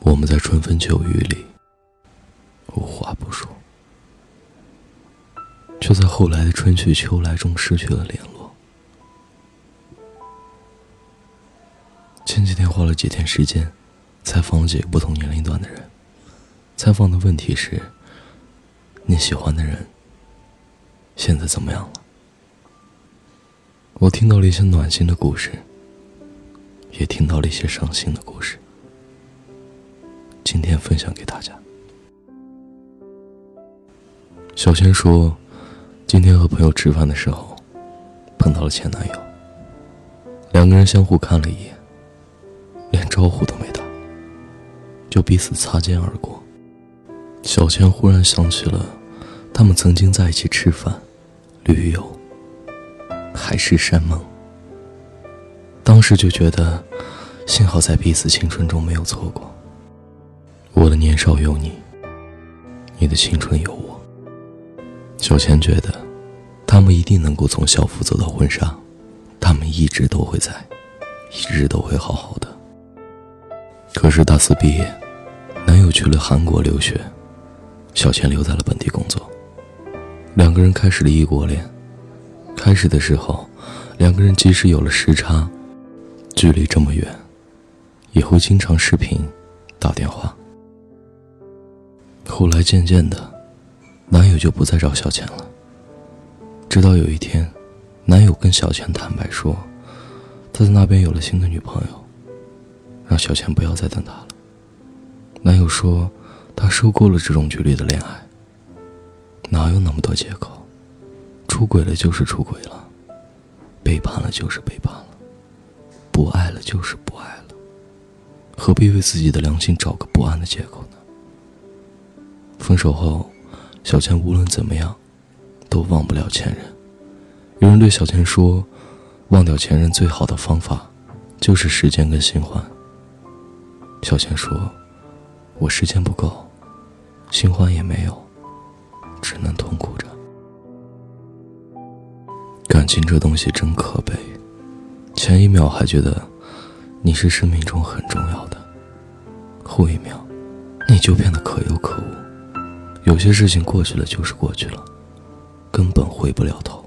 我们在春风秋雨里无话不说，却在后来的春去秋来中失去了联络。前几天花了几天时间，采访了几个不同年龄段的人。采访的问题是：你喜欢的人现在怎么样了？我听到了一些暖心的故事，也听到了一些伤心的故事。今天分享给大家。小千说，今天和朋友吃饭的时候，碰到了前男友。两个人相互看了一眼，连招呼都没打，就彼此擦肩而过。小千忽然想起了，他们曾经在一起吃饭、旅游、海誓山盟。当时就觉得，幸好在彼此青春中没有错过。我的年少有你，你的青春有我。小钱觉得，他们一定能够从校服走到婚纱，他们一直都会在，一直都会好好的。可是大四毕业，男友去了韩国留学，小钱留在了本地工作，两个人开始了异国恋。开始的时候，两个人即使有了时差，距离这么远，也会经常视频，打电话。后来渐渐的，男友就不再找小钱了。直到有一天，男友跟小钱坦白说，他在那边有了新的女朋友，让小钱不要再等他了。男友说，他受够了这种距离的恋爱。哪有那么多借口？出轨了就是出轨了，背叛了就是背叛了，不爱了就是不爱了，何必为自己的良心找个不安的借口呢？分手后，小钱无论怎么样，都忘不了前任。有人对小钱说：“忘掉前任最好的方法，就是时间跟新欢。”小钱说：“我时间不够，新欢也没有，只能痛苦着。感情这东西真可悲，前一秒还觉得你是生命中很重要的，后一秒，你就变得可有可无。”有些事情过去了就是过去了，根本回不了头。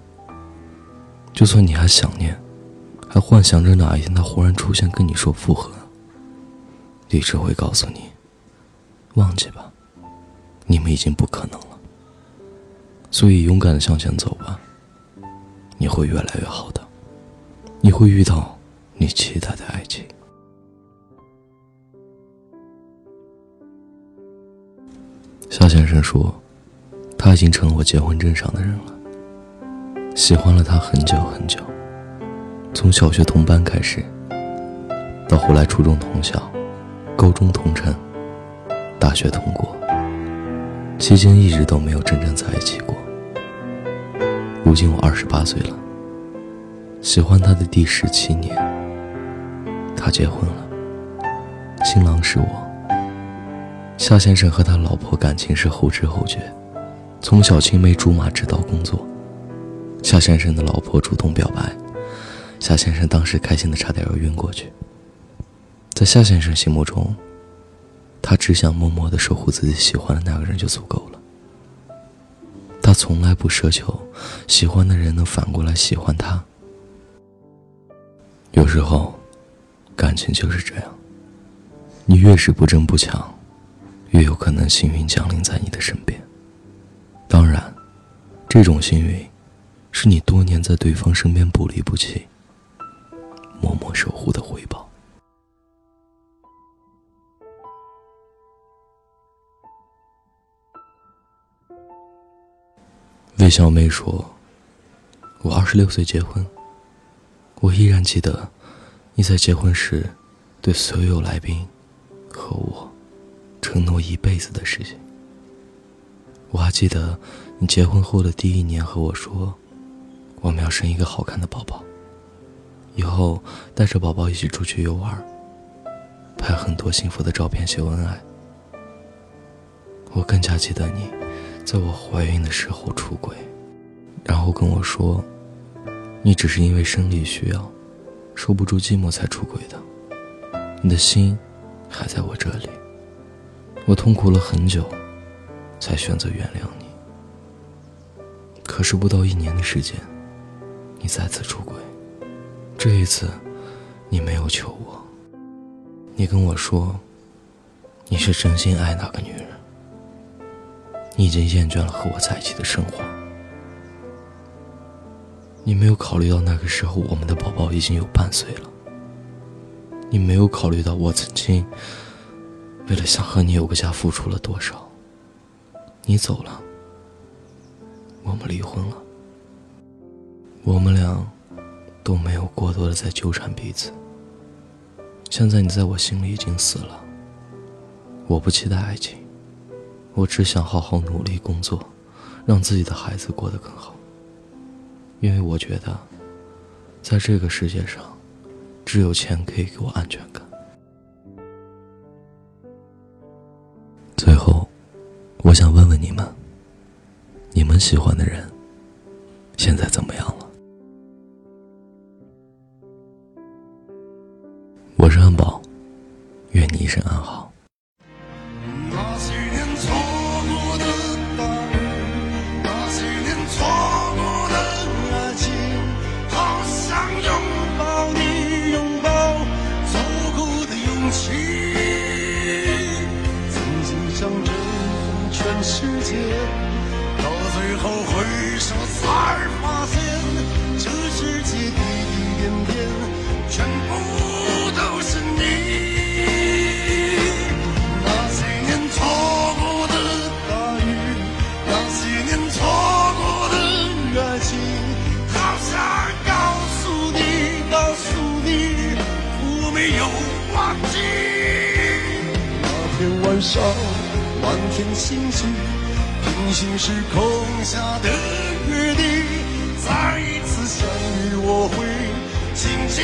就算你还想念，还幻想着哪一天他忽然出现跟你说复合，理智会告诉你，忘记吧，你们已经不可能了。所以勇敢的向前走吧，你会越来越好的，你会遇到你期待的爱情。夏先生说：“他已经成了我结婚证上的人了。喜欢了他很久很久，从小学同班开始，到后来初中同校，高中同城，大学同过，期间一直都没有真正在一起过。如今我二十八岁了，喜欢他的第十七年，他结婚了，新郎是我。”夏先生和他老婆感情是后知后觉，从小青梅竹马直到工作。夏先生的老婆主动表白，夏先生当时开心的差点要晕过去。在夏先生心目中，他只想默默的守护自己喜欢的那个人就足够了。他从来不奢求喜欢的人能反过来喜欢他。有时候，感情就是这样，你越是不争不抢。越有可能幸运降临在你的身边。当然，这种幸运，是你多年在对方身边不离不弃、默默守护的回报。魏小妹说：“我二十六岁结婚，我依然记得你在结婚时对所有来宾和我。”承诺一辈子的事情。我还记得你结婚后的第一年和我说，我们要生一个好看的宝宝，以后带着宝宝一起出去游玩，拍很多幸福的照片秀恩爱。我更加记得你在我怀孕的时候出轨，然后跟我说，你只是因为生理需要，受不住寂寞才出轨的。你的心还在我这里，我痛苦了很久，才选择原谅你。可是不到一年的时间，你再次出轨，这一次，你没有求我，你跟我说，你是真心爱那个女人，你已经厌倦了和我在一起的生活。你没有考虑到那个时候我们的宝宝已经有半岁了。你没有考虑到我曾经为了想和你有个家付出了多少。你走了，我们离婚了，我们俩都没有过多的再纠缠彼此。现在你在我心里已经死了。我不期待爱情，我只想好好努力工作，让自己的孩子过得更好。因为我觉得，在这个世界上，只有钱可以给我安全感。最后，我想问问你们：你们喜欢的人现在怎么样了？我是安宝，愿你一生安好。没有忘记。那天晚上。满天星星，平行时空下的约定，再一次相遇，我会紧紧